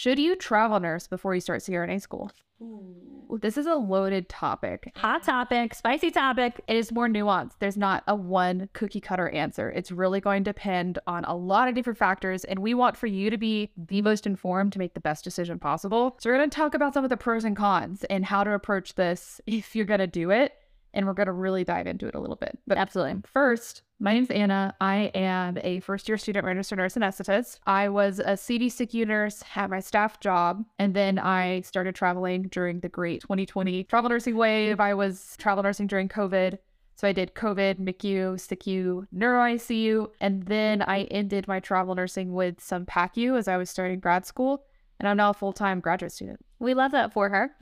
Should you travel nurse before you start CRNA school? This is a loaded topic. Hot topic, spicy topic. It is more nuanced. There's not a one cookie cutter answer. It's really going to depend on a lot of different factors, and we want for you to be the most informed to make the best decision possible. So, we're going to talk about some of the pros and cons and how to approach this if you're going to do it. And we're going to really dive into it a little bit. But Absolutely. First, my name's Anna. I am a first year student registered nurse anesthetist. I was a CD CICU nurse, had my staff job, and then I started traveling during the great 2020 travel nursing wave. I was travel nursing during COVID. So I did COVID, MICU, SICU, neuro ICU, and then I ended my travel nursing with some PACU as I was starting grad school. And I'm now a full time graduate student. We love that for her.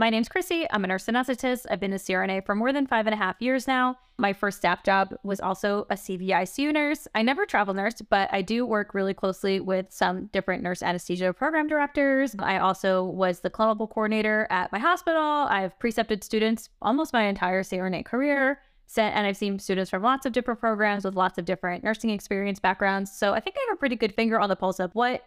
My name's Chrissy. I'm a nurse anesthetist. I've been a CRNA for more than five and a half years now. My first staff job was also a CVICU nurse. I never travel nursed, but I do work really closely with some different nurse anesthesia program directors. I also was the clinical coordinator at my hospital. I've precepted students almost my entire CRNA career. And I've seen students from lots of different programs with lots of different nursing experience backgrounds. So I think I have a pretty good finger on the pulse of what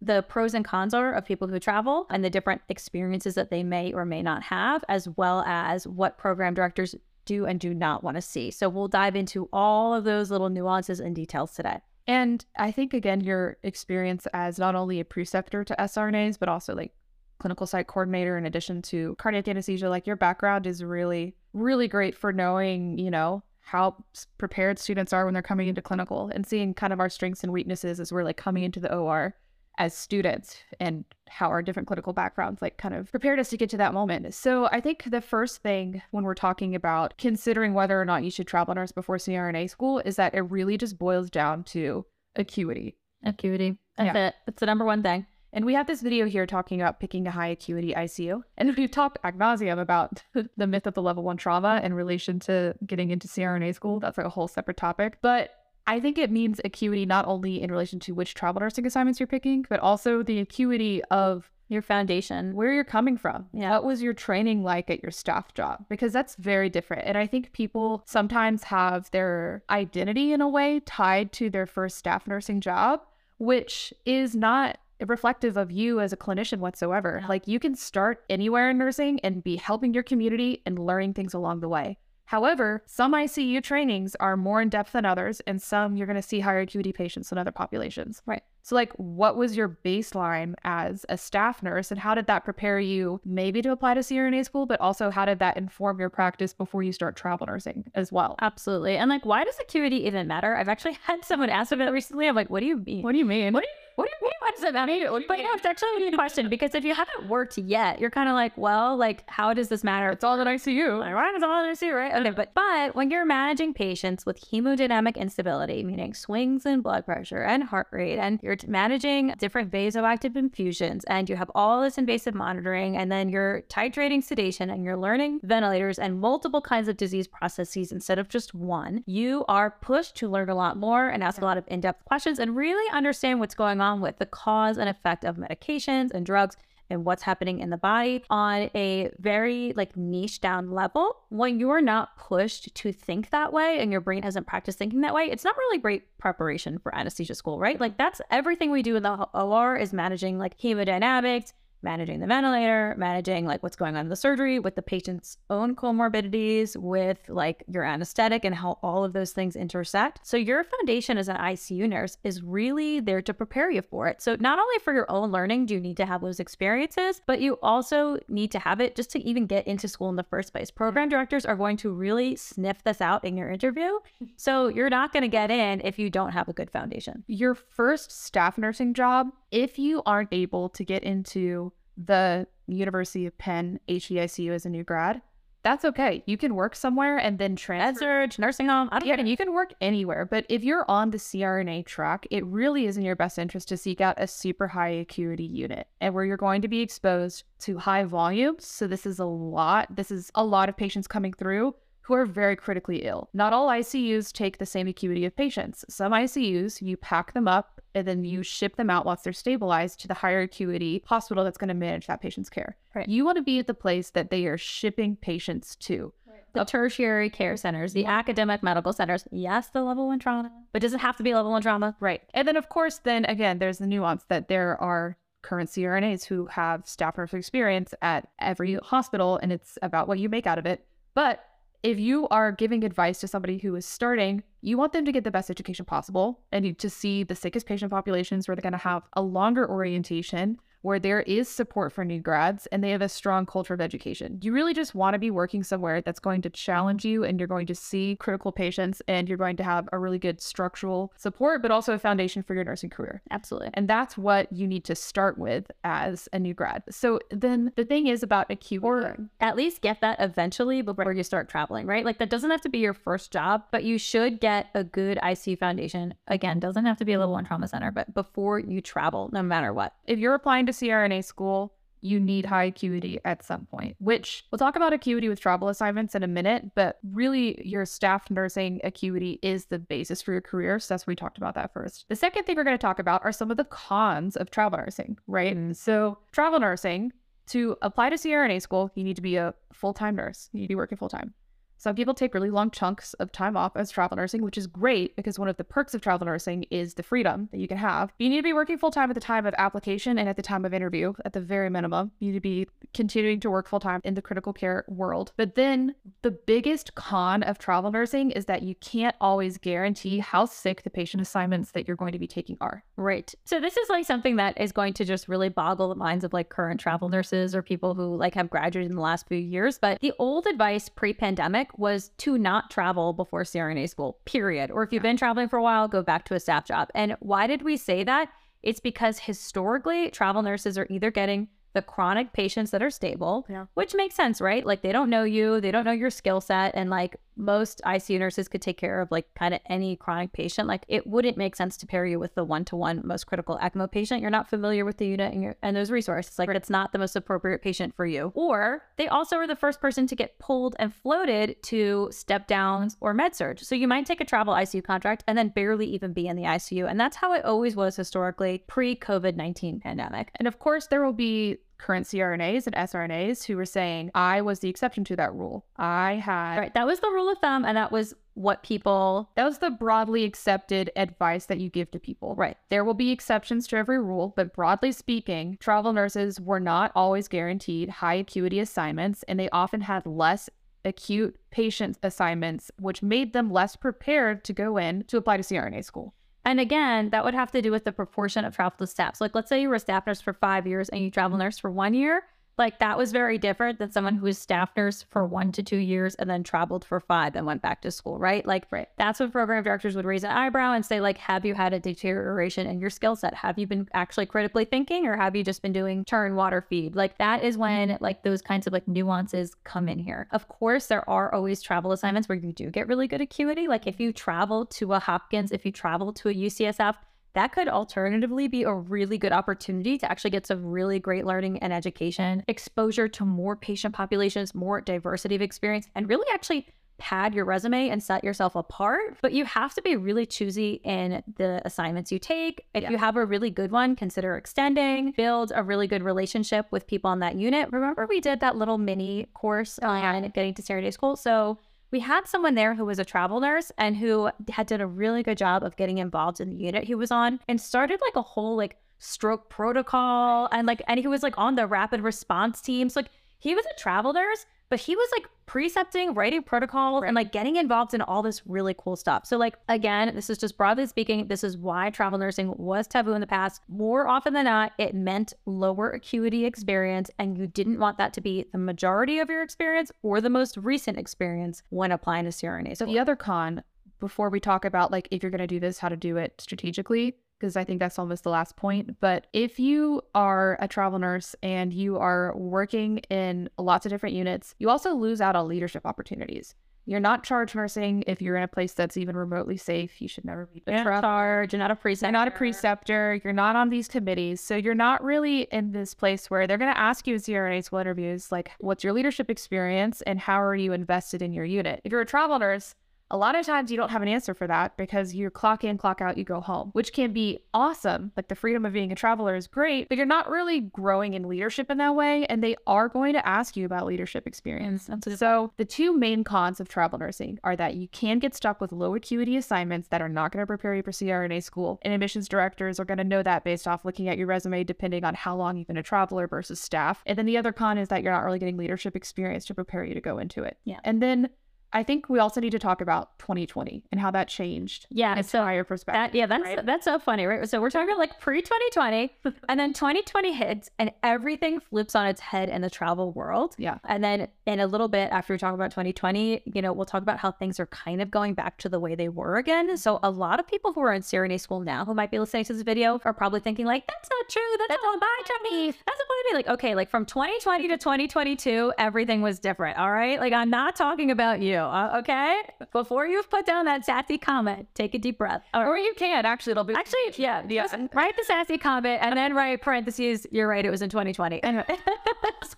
the pros and cons are of people who travel and the different experiences that they may or may not have, as well as what program directors do and do not want to see. So we'll dive into all of those little nuances and details today. And I think, again, your experience as not only a preceptor to SRNAs, but also like clinical site coordinator in addition to cardiac anesthesia, like your background is really, really great for knowing, you know, how prepared students are when they're coming into clinical and seeing kind of our strengths and weaknesses as we're like coming into the OR as students and how our different clinical backgrounds like kind of prepared us to get to that moment. So I think the first thing when we're talking about considering whether or not you should travel nurse before CRNA school is that it really just boils down to acuity. Acuity. That's Yeah. it. That's the number one thing. And we have this video here talking about picking a high acuity ICU. And we've talked ad nauseum about the myth of the level one trauma in relation to getting into CRNA school. That's like a whole separate topic. But I think it means acuity not only in relation to which travel nursing assignments you're picking, but also the acuity of Your foundation. where you're coming from. Yeah. What was your training like at your staff job? Because that's very different. And I think people sometimes have their identity in a way tied to their first staff nursing job, which is not reflective of you as a clinician whatsoever. Yeah. Like you can start anywhere in nursing and be helping your community and learning things along the way. However, some ICU trainings are more in depth than others, and some you're going to see higher acuity patients than other populations. Right. So, like, what was your baseline as a staff nurse, and how did that prepare you maybe to apply to CRNA school, but also how did that inform your practice before you start travel nursing as well? Absolutely. And like, why does acuity even matter? I've actually had someone ask me that recently. I'm like, what do you mean? What do you mean? What do you what do you mean? What does it matter? But you know, it's actually a good question because if you haven't worked yet, you're kind of like, well, like, how does this matter? It's all in ICU. Like, right, it's all I see, right? Okay, but but when you're managing patients with hemodynamic instability, meaning swings in blood pressure and heart rate, and you're t- managing different vasoactive infusions, and you have all this invasive monitoring, and then you're titrating sedation, and you're learning ventilators and multiple kinds of disease processes instead of just one, you are pushed to learn a lot more and ask a lot of in-depth questions and really understand what's going on with the cause and effect of medications and drugs and what's happening in the body on a very like niche down level. When you're not pushed to think that way and your brain hasn't practiced thinking that way, it's not really great preparation for anesthesia school, right? Like that's everything we do in the OR is managing like hemodynamics, managing the ventilator, managing like what's going on in the surgery with the patient's own comorbidities, with like your anesthetic and how all of those things intersect. So your foundation as an ICU nurse is really there to prepare you for it. So not only for your own learning do you need to have those experiences, but you also need to have it just to even get into school in the first place. Program directors are going to really sniff this out in your interview. So you're not going to get in if you don't have a good foundation. Your first staff nursing job, if you aren't able to get into the University of Penn HEICU as a new grad, that's okay. You can work somewhere and then transfer. surg, nursing home, I don't Yeah, care. you can work anywhere, but if you're on the CRNA track, it really is in your best interest to seek out a super high acuity unit and where you're going to be exposed to high volumes. So this is a lot. This is a lot of patients coming through who are very critically ill. Not all ICUs take the same acuity of patients. Some ICUs, you pack them up and then you mm-hmm. ship them out once they're stabilized to the higher acuity hospital that's going to manage that patient's care. Right. You want to be at the place that they are shipping patients to. the tertiary care centers, the mm-hmm. academic medical centers. Yes, the level one trauma, but does it have to be level one trauma? Right. And then, of course, then again, there's the nuance that there are current CRNAs who have staff nurse experience at every mm-hmm. hospital and it's about what you make out of it. But if you are giving advice to somebody who is starting, you want them to get the best education possible and to see the sickest patient populations where they're going to have a longer orientation where there is support for new grads and they have a strong culture of education. You really just want to be working somewhere that's going to challenge you and you're going to see critical patients and you're going to have a really good structural support, but also a foundation for your nursing career. Absolutely. And that's what you need to start with as a new grad. So then the thing is about acute or at least get that eventually before you start traveling, right? Like that doesn't have to be your first job, but you should get a good ICU foundation. Again, doesn't have to be a level one trauma center, but before you travel, no matter what. If you're applying to CRNA school, you need high acuity at some point, which we'll talk about acuity with travel assignments in a minute, but really your staff nursing acuity is the basis for your career. So that's why we talked about that first. The second thing we're going to talk about are some of the cons of travel nursing, right? Mm. So travel nursing, to apply to CRNA school, you need to be a full time nurse. You need to be working full time. Some people take really long chunks of time off as travel nursing, which is great because one of the perks of travel nursing is the freedom that you can have. You need to be working full time at the time of application and at the time of interview, at the very minimum. You need to be continuing to work full time in the critical care world. But then the biggest con of travel nursing is that you can't always guarantee how sick the patient assignments that you're going to be taking are. Right. So this is like something that is going to just really boggle the minds of like current travel nurses or people who like have graduated in the last few years. But the old advice pre pandemic was to not travel before CRNA school, period. Or if you've been traveling for a while, go back to a staff job. And why did we say that? It's because historically, travel nurses are either getting the chronic patients that are stable, yeah. which makes sense, right? Like they don't know you, they don't know your skill set, and like most ICU nurses could take care of like kind of any chronic patient. Like it wouldn't make sense to pair you with the one to one most critical ECMO patient. You're not familiar with the unit and, your, and those resources. Like it's not the most appropriate patient for you. Or they also are the first person to get pulled and floated to step downs or med surg. So you might take a travel ICU contract and then barely even be in the ICU. And that's how it always was historically pre COVID 19 pandemic. And of course, there will be current CRNAs and SRNAs who were saying, I was the exception to that rule. I had. Right. That was the rule of thumb. And that was what people. That was the broadly accepted advice that you give to people. Right. There will be exceptions to every rule, but broadly speaking, travel nurses were not always guaranteed high acuity assignments, and they often had less acute patient assignments, which made them less prepared to go in to apply to CRNA school. And again, that would have to do with the proportion of travel to staff. So like let's say you were a staff nurse for five years and you travel nurse for one year like that was very different than someone who was staff nurse for one to two years and then traveled for five and went back to school, right? Like right. that's when program directors would raise an eyebrow and say, like, have you had a deterioration in your skill set? Have you been actually critically thinking or have you just been doing turn water feed? Like that is when mm-hmm. like those kinds of like nuances come in here. Of course, there are always travel assignments where you do get really good acuity. Like if you travel to a Hopkins, if you travel to a UCSF, that could alternatively be a really good opportunity to actually get some really great learning and education, exposure to more patient populations, more diversity of experience, and really actually pad your resume and set yourself apart. But you have to be really choosy in the assignments you take. If yeah. you have a really good one, consider extending, build a really good relationship with people on that unit. Remember, we did that little mini course oh, on getting to CRNA school. So we had someone there who was a travel nurse and who had done a really good job of getting involved in the unit he was on and started like a whole like stroke protocol and like and he was like on the rapid response teams so, like he was a travel nurse but he was like precepting, writing protocols, and like getting involved in all this really cool stuff. So, like, again, this is just broadly speaking, this is why travel nursing was taboo in the past. More often than not, it meant lower acuity experience, and you didn't want that to be the majority of your experience or the most recent experience when applying to CRNA. So, the other con, before we talk about like if you're going to do this, how to do it strategically, because I think that's almost the last point. But if you are a travel nurse and you are working in lots of different units, you also lose out on leadership opportunities. You're not charge nursing if you're in a place that's even remotely safe. You should never be in charge. You're not a preceptor. You're not a preceptor. You're not on these committees. So you're not really in this place where they're going to ask you in CRNA school interviews, like, what's your leadership experience and how are you invested in your unit? If you're a travel nurse, A lot of times you don't have an answer for that because you clock in, clock out, you go home, which can be awesome. Like the freedom of being a traveler is great, but you're not really growing in leadership in that way. And they are going to ask you about leadership experience. So the two main cons of travel nursing are that you can get stuck with low acuity assignments that are not going to prepare you for CRNA school. And admissions directors are going to know that based off looking at your resume, depending on how long you've been a traveler versus staff. And then the other con is that you're not really getting leadership experience to prepare you to go into it. Yeah. And then I think we also need to talk about 2020 and how that changed. Yeah, its so higher perspective. That, yeah, that's right? that's so funny, right? So we're talking like pre 2020, and then 2020 hits, and everything flips on its head in the travel world. Yeah. And then in a little bit after we talk about 2020, you know, we'll talk about how things are kind of going back to the way they were again. Mm-hmm. So a lot of people who are in CRNA school now who might be listening to this video are probably thinking like, that's not true. That's, That's all my journey. That's not what I mean. Like, okay, like from 2020 to 2022, everything was different. All right. Like I'm not talking about you. Uh, okay. Before you put down that sassy comment, take a deep breath. Right. Or you can actually, it'll be Actually, yeah, Yeah. write the sassy comment and then write parentheses. You're right. It was in 2020. Anyway.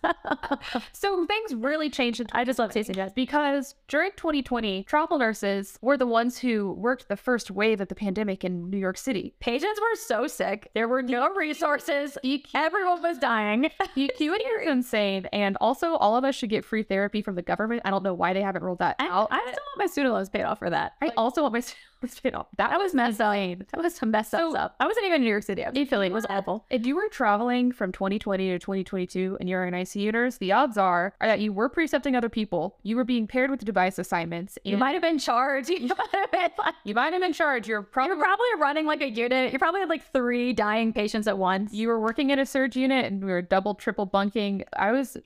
so things really changed. I just love tasting jazz. because during 2020, travel nurses were the ones who worked the first wave of the pandemic in New York City. Patients were so sick. There were no resources. Everyone was dying. Acuity is insane, and also all of us should get free therapy from the government. I don't know why they haven't rolled that I, out. I still want my student loans paid off for that. I also want my students paid off. That That was messed up. That was messed So- up. I wasn't even in New York City. I was in Philly. It was awful. If you were traveling from 2020 to 2022 and you're an ICU nurse, the odds are, are that you were precepting other people, you were being paired with device assignments, You might have been charged. You might have been like, you might have been in charge. You're probably you're probably running like a unit. You probably had like three dying patients at once. you were working in a surge unit and we were double, triple bunking. I was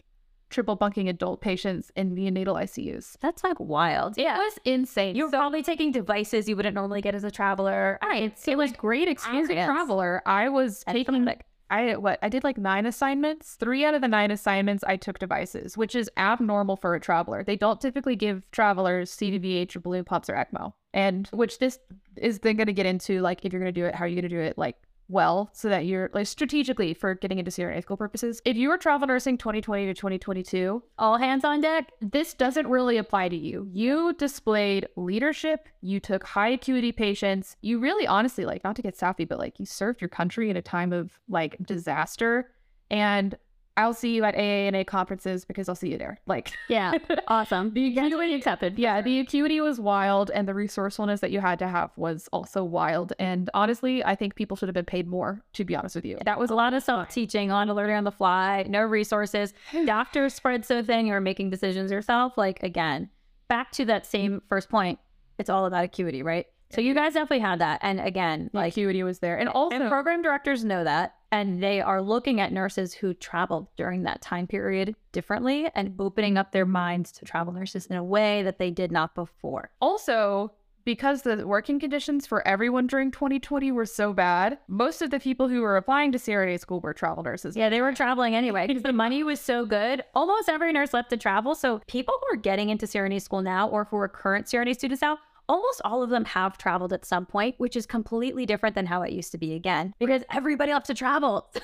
triple bunking adult patients in neonatal ICUs. That's like wild. Yeah. It was insane. You were probably taking devices you wouldn't normally get as a traveler. right. It was great experience. As a traveler, I was That's taking like I what I did like nine assignments. Three out of the nine assignments I took devices, which is abnormal for a traveler. They don't typically give travelers CVVH or balloon pumps or ECMO, and which this is then going to get into like if you're going to do it, how are you going to do it like well so that you're like strategically for getting into CRNA school purposes. If you were travel nursing 2020 to 2022, All hands on deck. this doesn't really apply to you. You displayed leadership, you took high acuity patients, you really honestly, like, not to get sappy, but like, you served your country in a time of like disaster. And I'll see you at AANA conferences because I'll see you there. Like, Yeah. awesome. The acuity accepted. yeah, the acuity was wild and the resourcefulness that you had to have was also wild. And honestly, I think people should have been paid more, to be honest with you. That was a lot of self teaching, on learning on the fly, no resources. Doctors spread so thin, you're making decisions yourself. Like, again, back to that same mm-hmm. first point, it's all about acuity, right? So, you guys definitely had that. And again, The like, acuity was there. And also, and program directors know that. And they are looking at nurses who traveled during that time period differently and opening up their minds to travel nurses in a way that they did not before. Also, because the working conditions for everyone during 2020 were so bad, most of the people who were applying to CRNA school were travel nurses. Yeah, they were traveling anyway because the money was so good. Almost every nurse left to travel. So people who are getting into CRNA school now or who are current CRNA students now, almost all of them have traveled at some point, which is completely different than how it used to be again because everybody loves to travel.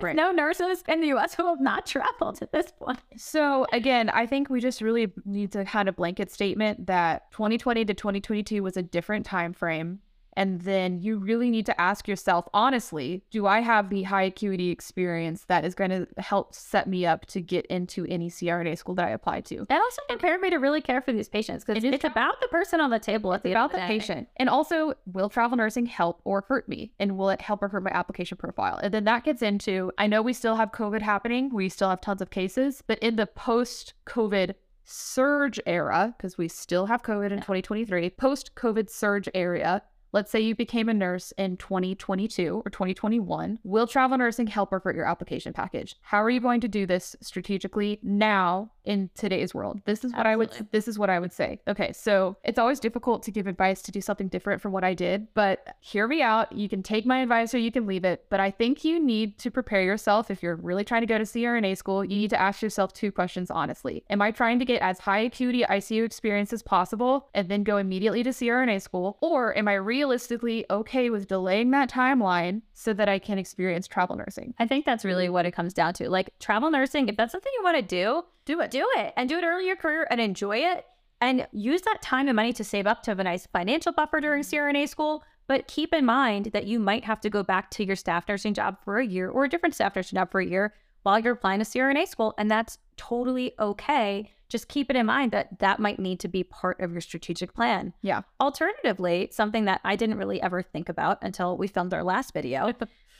Right. no nurses in the US who have not traveled at this point. So again, I think we just really need to kind of blanket statement that 2020 to 2022 was a different time frame. And then you really need to ask yourself honestly, do I have the high acuity experience that is going to help set me up to get into any CRNA school that I apply to? That also prepared me to really care for these patients because It it's about the person on the table It's the about the day. patient. And also, will travel nursing help or hurt me? And will it help or hurt my application profile? And then that gets into I know we still have COVID happening, we still have tons of cases, but in the post COVID surge era, because we still have COVID in 2023, post COVID surge area. Let's say you became a nurse in 2022 or 2021. Will travel nursing help or hurt your application package? How are you going to do this strategically now in today's world? This is what I would Absolutely. this is what I would say. Okay, so it's always difficult to give advice to do something different from what I did, but hear me out. You can take my advice or you can leave it, but I think you need to prepare yourself if you're really trying to go to CRNA school. You need to ask yourself two questions honestly. Am I trying to get as high acuity ICU experience as possible and then go immediately to CRNA school, or am I realistically okay with delaying that timeline so that I can experience travel nursing? I think that's really what it comes down to. Like travel nursing, if that's something you want to do, Do it. do it and do it early in your career and enjoy it. and use that time and money to save up to have a nice financial buffer during mm-hmm. CRNA school. But keep in mind that you might have to go back to your staff nursing job for a year or a different staff nursing job for a year while you're applying to CRNA school. And that's totally okay. Just keep it in mind that that might need to be part of your strategic plan. Yeah. Alternatively, something that I didn't really ever think about until we filmed our last video.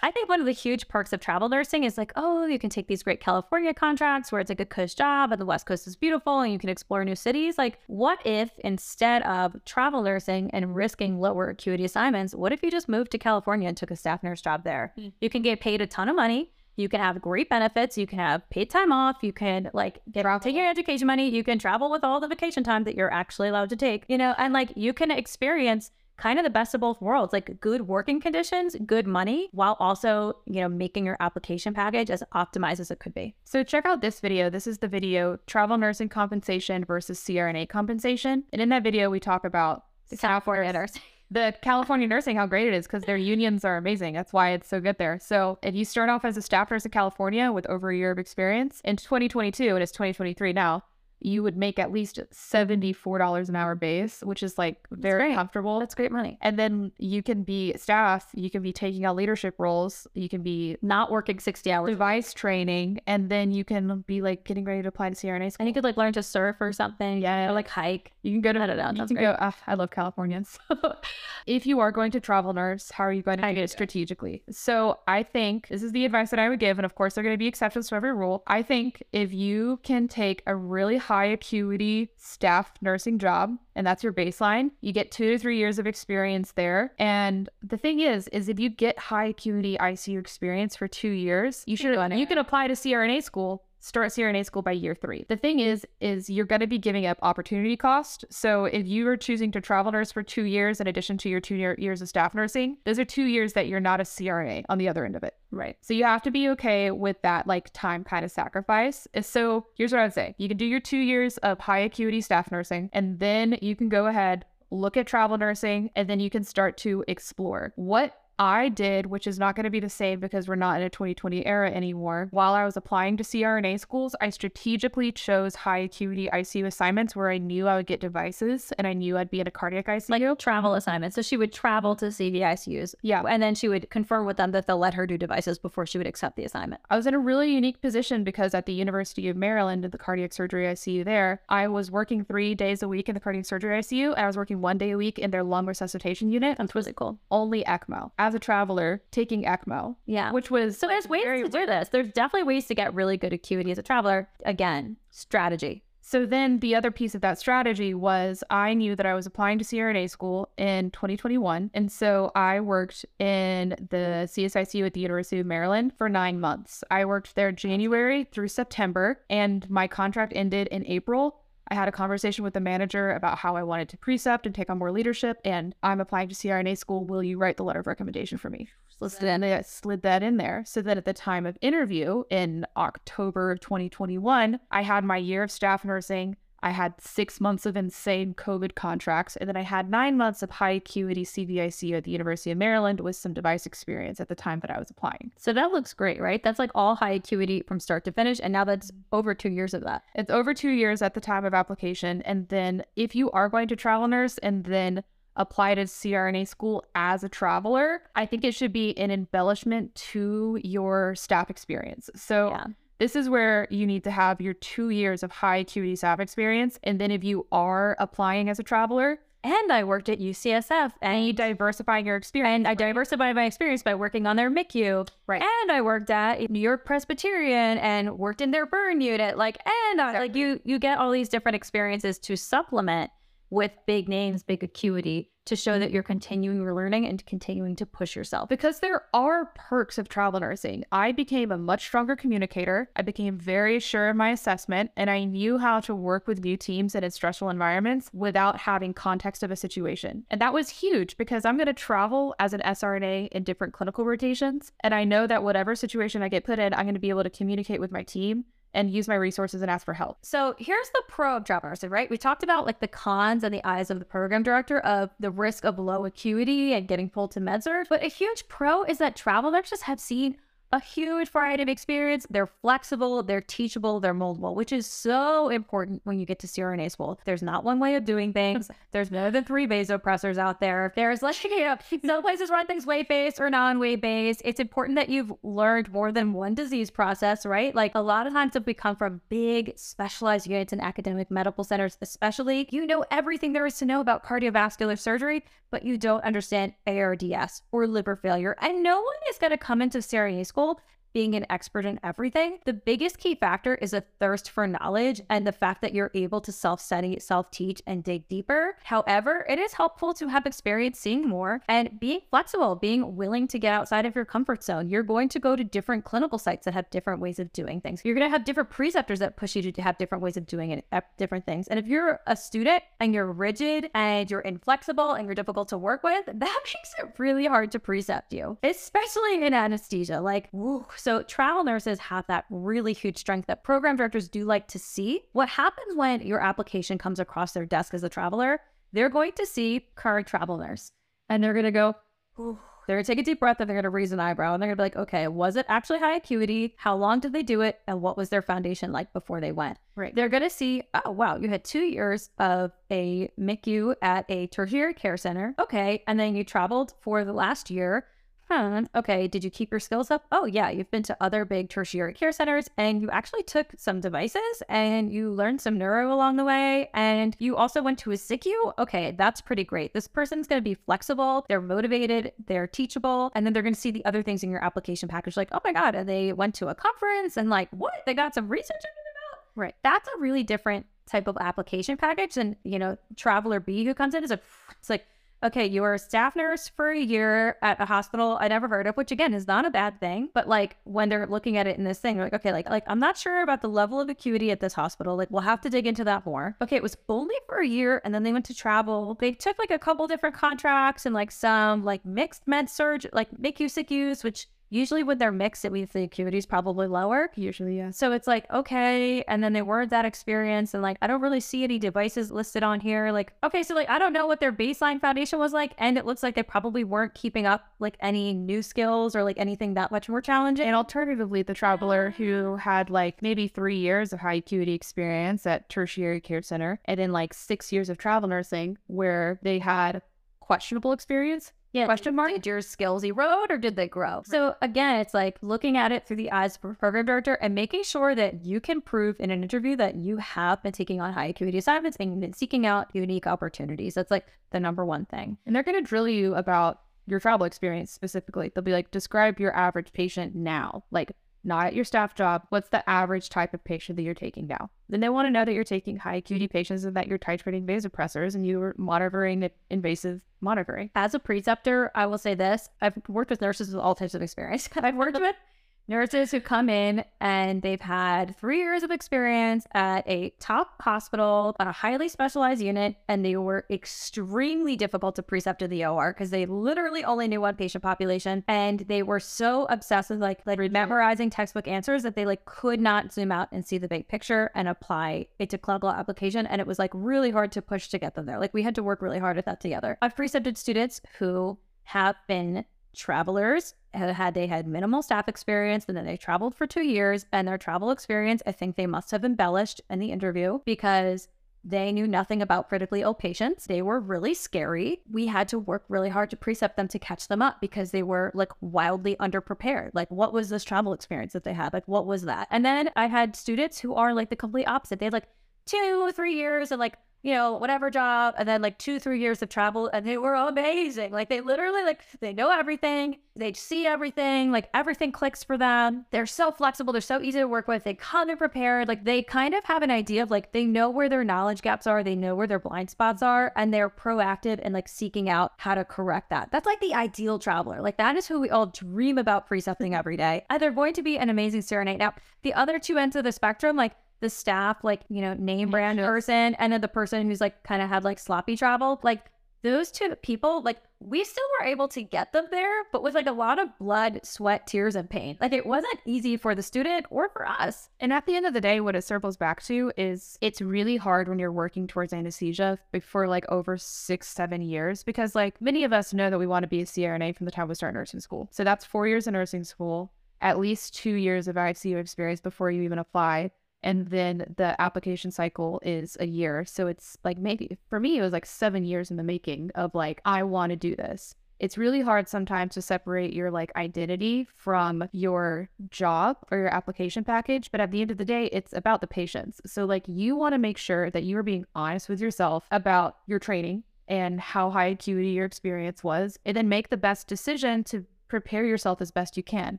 I think one of the huge perks of travel nursing is like, oh, you can take these great California contracts where it's like a cush job and the West Coast is beautiful and you can explore new cities. Like, what if instead of travel nursing and risking lower acuity assignments, what if you just moved to California and took a staff nurse job there? Mm. You can get paid a ton of money. You can have great benefits. You can have paid time off. You can like get Travel. take your education money. You can travel with all the vacation time that you're actually allowed to take. You know, and like you can experience kind of the best of both worlds, like good working conditions, good money, while also, you know, making your application package as optimized as it could be. So check out this video. This is the video travel nursing compensation versus CRNA compensation. And in that video, we talk about the California California, nursing. The California nursing, how great it is because their unions are amazing. That's why it's so good there. So if you start off as a staff nurse in California with over a year of experience in 2022, and it's 2023 now, you would make at least $74 an hour base, which is like very comfortable. That's great money. and then you can be staff, you can be taking out leadership roles, you can be Not working 60 hours. device training, and then you can be like getting ready to apply to CRNA school. And you could like learn to surf or something. Yeah. Or like hike. You can go to I don't know. You can great. go. ah, I love Californians. So if you are going to travel nurse, how are you going to How do do you it do it? strategically? So I think this is the advice that I would give, and of course there are going to be exceptions to every rule. I think if you can take a really high acuity staff nursing job, and that's your baseline, you get two to three years of experience there. And the thing is, is if you get high acuity ICU experience for two years, you should you can apply to CRNA school start CRNA school by year three. The thing is, is you're going to be giving up opportunity cost. So if you are choosing to travel nurse for two years in addition to your two year, years of staff nursing, those are two years that you're not a CRNA on the other end of it. Right. So you have to be okay with that like time kind of sacrifice. So here's what I would say. You can do your two years of high acuity staff nursing and then you can go ahead, look at travel nursing, and then you can start to explore. What I did, which is not going to be the same because we're not in a 2020 era anymore. While I was applying to CRNA schools, I strategically chose high acuity ICU assignments where I knew I would get devices and I knew I'd be in a cardiac ICU. Like travel assignments. So she would travel to CVICUs. yeah, And then she would confirm with them that they'll let her do devices before she would accept the assignment. I was in a really unique position because at the University of Maryland, in the cardiac surgery ICU there, I was working three days a week in the cardiac surgery ICU. And I was working one day a week in their lung resuscitation unit, That's really cool. only ECMO. As a traveler, taking ECMO, Yeah. which was So there's ways to do this. There's definitely ways to get really good acuity as a traveler. Again, strategy. So then the other piece of that strategy was I knew that I was applying to CRNA school in 2021. And so I worked in the CSICU at the University of Maryland for nine months. I worked there January through September, and my contract ended in April. I had a conversation with the manager about how I wanted to precept and take on more leadership, and I'm applying to CRNA school. Will you write the letter of recommendation for me? So then I slid that in there. So that at the time of interview in October of 2021, I had my year of staff nursing. I had six months of insane COVID contracts, and then I had nine months of high acuity CVICU at the University of Maryland with some device experience at the time that I was applying. So that looks great, right? That's like all high acuity from start to finish. And now that's over two years of that. It's over two years at the time of application. And then if you are going to travel nurse and then apply to CRNA school as a traveler, I think it should be an embellishment to your staff experience. So Yeah. This is where you need to have your two years of high acuity staff experience. And then if you are applying as a traveler, And I worked at UCSF and you diversifying your experience. and I diversified my experience by working on their MICU. Right. And I worked at New York Presbyterian and worked in their burn unit. Like, and uh, I, like you, you get all these different experiences to supplement with big names, big acuity to show that mm-hmm. you're continuing your learning and continuing to push yourself. because there are perks of travel nursing. I became a much stronger communicator. I became very sure of my assessment, and I knew how to work with new teams and in stressful environments without having context of a situation. And that was huge because I'm going to travel as an SRNA in different clinical rotations. And I know that whatever situation I get put in, I'm going to be able to communicate with my team and use my resources and ask for help. So here's the pro of travel nursing, right? We talked about like the cons and the eyes of the program director of the risk of low acuity and getting pulled to med surg. But a huge pro is that travel nurses have seen a huge variety of experience. They're flexible, they're teachable, they're moldable, which is so important when you get to CRNA school. There's not one way of doing things. There's more than three vasopressors out there. There's like, you know, some places run things weight based or non weight based. It's important that you've learned more than one disease process, right? Like a lot of times if we come from big specialized units in academic medical centers, especially, you know everything there is to know about cardiovascular surgery, but you don't understand ARDS or liver failure. And no one is going to come into CRNA school people being an expert in everything. The biggest key factor is a thirst for knowledge and the fact that you're able to self study, self teach, and dig deeper. However, it is helpful to have experience seeing more and being flexible, being willing to get outside of your comfort zone. You're going to go to different clinical sites that have different ways of doing things. You're going to have different preceptors that push you to have different ways of doing it, uh, different things. And if you're a student and you're rigid and you're inflexible and you're difficult to work with, that makes it really hard to precept you, especially in anesthesia. Like, woo, so travel nurses have that really huge strength that program directors do like to see. What happens when your application comes across their desk as a traveler? They're going to see current travel nurse and they're going to go, Ooh. they're going to take a deep breath and they're going to raise an eyebrow and they're going to be like, okay, was it actually high acuity? How long did they do it? And what was their foundation like before they went? Right. They're going to see, oh, wow, you had two years of a MICU at a tertiary care center. Okay. And then you traveled for the last year huh, okay, did you keep your skills up? Oh, yeah, you've been to other big tertiary care centers and you actually took some devices and you learned some neuro along the way. And you also went to a SICU. Okay, that's pretty great. This person's going to be flexible, they're motivated, they're teachable. And then they're going to see the other things in your application package, like, oh my God, and they went to a conference and like, what? They got some research belt. Right. That's a really different type of application package. And, you know, Traveler B who comes in is a, it's like, okay, you were a staff nurse for a year at a hospital I never heard of, which again is not a bad thing. But like when they're looking at it in this thing, they're like, okay, like like I'm not sure about the level of acuity at this hospital. Like we'll have to dig into that more. Okay, it was only for a year, and then they went to travel. They took like a couple different contracts and like some like mixed med surg, like MICU SICUs, which Usually when they're mixed, it means the acuity is probably lower. Usually, yeah. So it's like, okay. And then they weren't that experienced. And like, I don't really see any devices listed on here. Like, okay, so like, I don't know what their baseline foundation was like. And it looks like they probably weren't keeping up like any new skills or like anything that much more challenging. And alternatively, the traveler who had like maybe three years of high acuity experience at tertiary care center and then like six years of travel nursing where they had questionable experience yeah. Question mark? Did your skills erode or did they grow? Right. So again, it's like looking at it through the eyes of a program director and making sure that you can prove in an interview that you have been taking on high acuity assignments and been seeking out unique opportunities. That's like the number one thing. And they're going to drill you about your travel experience specifically. They'll be like, describe your average patient now. Like, not at your staff job. What's the average type of patient that you're taking now? Then they want to know that you're taking high acuity patients and that you're titrating vasopressors and you're monitoring invasive monitoring. As a preceptor, I will say this I've worked with nurses with all types of experience. I've worked with nurses who come in and they've had three years of experience at a top hospital on a highly specialized unit, and they were extremely difficult to precept to the OR because they literally only knew one patient population, and they were so obsessed with like like memorizing textbook answers that they like could not zoom out and see the big picture and apply it to clinical application, and it was like really hard to push to get them there. Like we had to work really hard at that together. I've precepted students who have been travelers had they had minimal staff experience and then they traveled for two years and their travel experience i think they must have embellished in the interview because they knew nothing about critically ill patients. They were really scary. We had to work really hard to precept them to catch them up because they were like wildly underprepared. Like, what was this travel experience that they had? Like, what was that? And then I had students who are like the complete opposite. They had like two, three years and like you know, whatever job, and then like two, three years of travel, and they were amazing. Like they literally like they know everything, they see everything, like everything clicks for them. They're so flexible, they're so easy to work with. They come in prepared, like they kind of have an idea of like they know where their knowledge gaps are, they know where their blind spots are, and they're proactive and like seeking out how to correct that. That's like the ideal traveler. Like that is who we all dream about precepting every day. And they're going to be an amazing CRNA. Now, the other two ends of the spectrum, like the staff, like, you know, name brand person, and then the person who's like kind of had like sloppy travel, like those two people, like we still were able to get them there, but with like a lot of blood, sweat, tears, and pain. Like it wasn't easy for the student or for us. And at the end of the day, what it circles back to is it's really hard when you're working towards anesthesia for like over six, seven years, because like many of us know that we want to be a CRNA from the time we start nursing school. So that's four years of nursing school at least two years of ICU experience before you even apply. And then the application cycle is a year. So it's like maybe for me, it was like seven years in the making of like, I want to do this. It's really hard sometimes to separate your like identity from your job or your application package but at the end of the day it's about the patients so like you want to make sure that you are being honest with yourself about your training and how high acuity your experience was and then make the best decision to prepare yourself as best you can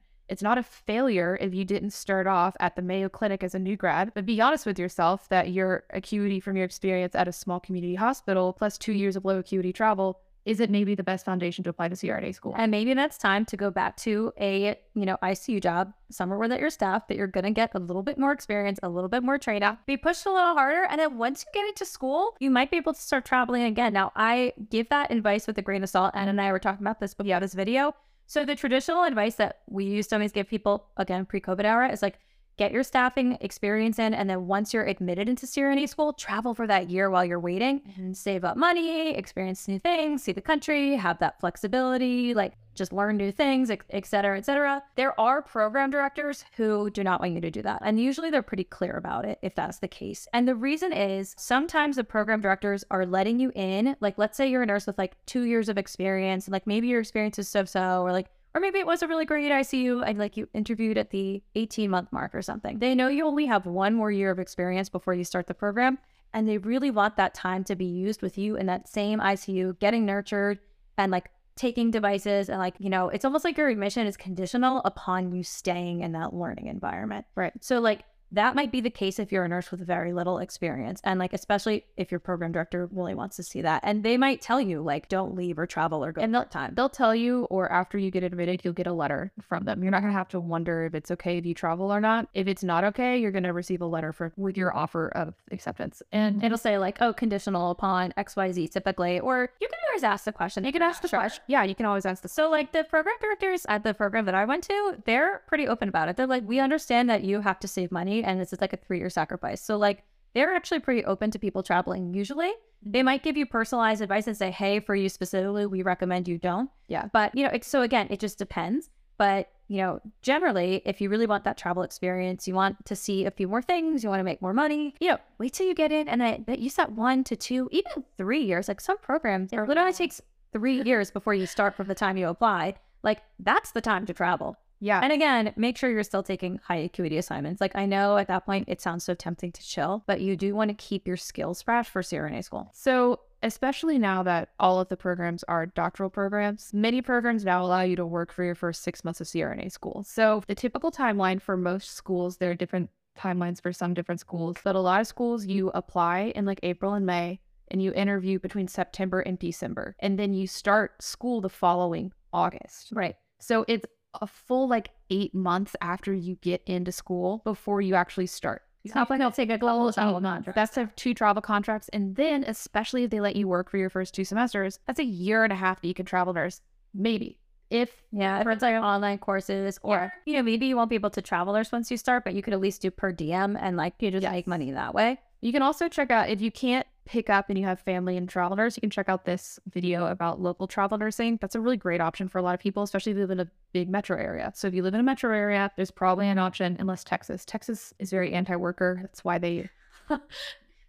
it's not a failure if you didn't start off at the Mayo Clinic as a new grad, but be honest with yourself that your acuity from your experience at a small community hospital plus two years of low acuity travel is it maybe the best foundation to apply to CRNA school? And maybe that's time to go back to a, you know, ICU job somewhere where that you're staff that you're going to get a little bit more experience, a little bit more training, be pushed a little harder. And then once you get into school, you might be able to start traveling again. Now, I give that advice with a grain of salt. Anna and I were talking about this before this video. So the traditional advice that we used to always give people, again, pre-COVID era is like, get your staffing experience in, and then once you're admitted into CRNA school, travel for that year while you're waiting. And save up money, experience new things, see the country, have that flexibility, like just learn new things, et cetera, et cetera. There are program directors who do not want you to do that. And usually they're pretty clear about it if that's the case. And the reason is sometimes the program directors are letting you in. Like, let's say you're a nurse with like two years of experience, and like maybe your experience is so so, or like or maybe it was a really great ICU and like you interviewed at the 18 month mark or something. They know you only have one more year of experience before you start the program. And they really want that time to be used with you in that same ICU, getting nurtured and like taking devices and like, you know, it's almost like your admission is conditional upon you staying in that learning environment. Right. So like that might be the case if you're a nurse with very little experience. And like, especially if your program director really wants to see that. And they might tell you, like, don't leave or travel or go and they'll, time. They'll tell you, or after you get admitted, you'll get a letter from them. You're not going to have to wonder if it's okay if you travel or not. If it's not okay, you're going to receive a letter for with your offer of acceptance. And it'll say, like, oh, conditional upon XYZ typically. Or you can always ask the question. You can ask the sure. question. Yeah, you can always ask the So, like, the program directors at the program that I went to, they're pretty open about it. They're like, we understand that you have to save money and this is like a three year sacrifice. So, like, they're actually pretty open to people traveling. Usually, mm-hmm. they might give you personalized advice and say, hey, for you specifically, we recommend you don't. Yeah. But, you know, so again, it just depends. But, you know, generally, if you really want that travel experience, you want to see a few more things, you want to make more money, you know, wait till you get in and then you set one to two, even three years. Like some programs, it literally takes three years before you start from the time you apply. Like that's the time to travel. Yeah. And again, make sure you're still taking high acuity assignments. Like I know at that point it sounds so tempting to chill, but you do want to keep your skills fresh for CRNA school. So especially now that all of the programs are doctoral programs, many programs now allow you to work for your first six months of CRNA school. So the typical timeline for most schools, there are different timelines for some different schools, but a lot of schools you apply in like April and May and you interview between September and December. And then you start school the following August. Right. So it's a full like eight months after you get into school before you actually start. You have like they'll take a global travel contract. That's have two travel contracts. And then especially if they let you work for your first two semesters, that's a year and a half that you can travel nurse. Maybe. If yeah, if it's like online courses or yeah. you know, maybe you won't be able to travel nurse once you start, but you could at least do per diem and like you just yes. make money that way. You can also check out if you can't pick up and you have family and travel nurse, you can check out this video about local travel nursing. That's a really great option for a lot of people, especially if you live in a big metro area. So if you live in a metro area, there's probably an option, unless Texas. Texas is very anti-worker. That's why they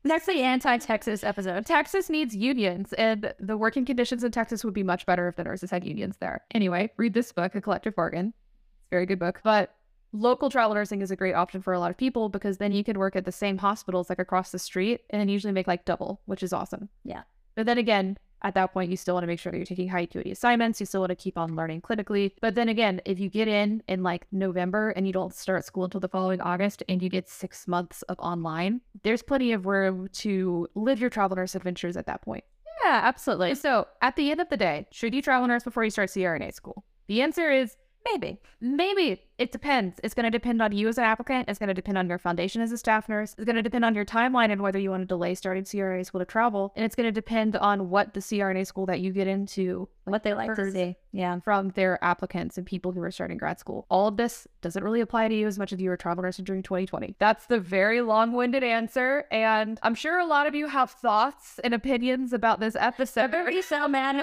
Next, the anti-Texas episode. Texas needs unions, and the working conditions in Texas would be much better if the nurses had unions there. Anyway, read this book, A Collective Bargain. It's a very good book. But local travel nursing is a great option for a lot of people because then you can work at the same hospitals like across the street and then usually make like double, which is awesome. Yeah. But then again, at that point, you still want to make sure that you're taking high acuity assignments. You still want to keep on learning clinically. But then again, if you get in in like November and you don't start school until the following August and you get six months of online, there's plenty of room to live your travel nurse adventures at that point. Yeah, absolutely. So at the end of the day, should you travel nurse before you start CRNA school? The answer is maybe. Maybe it depends. It's going to depend on you as an applicant. It's going to depend on your foundation as a staff nurse. It's going to depend on your timeline and whether you want to delay starting CRNA school to travel. And it's going to depend on what the CRNA school that you get into, what they like to see, yeah, from their applicants and people who are starting grad school. All of this doesn't really apply to you as much as you were a travel nurse during 2020. That's the very long-winded answer, and I'm sure a lot of you have thoughts and opinions about this episode. Very so mad.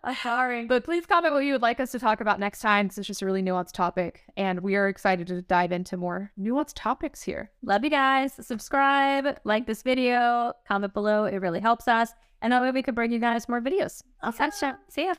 Sorry, but please comment what you would like us to talk about next time. This is just a really nuanced topic And we are excited to dive into more nuanced topics here. Love you guys. Subscribe, like this video, comment below. It really helps us. And that way we can bring you guys more videos. Awesome. See ya.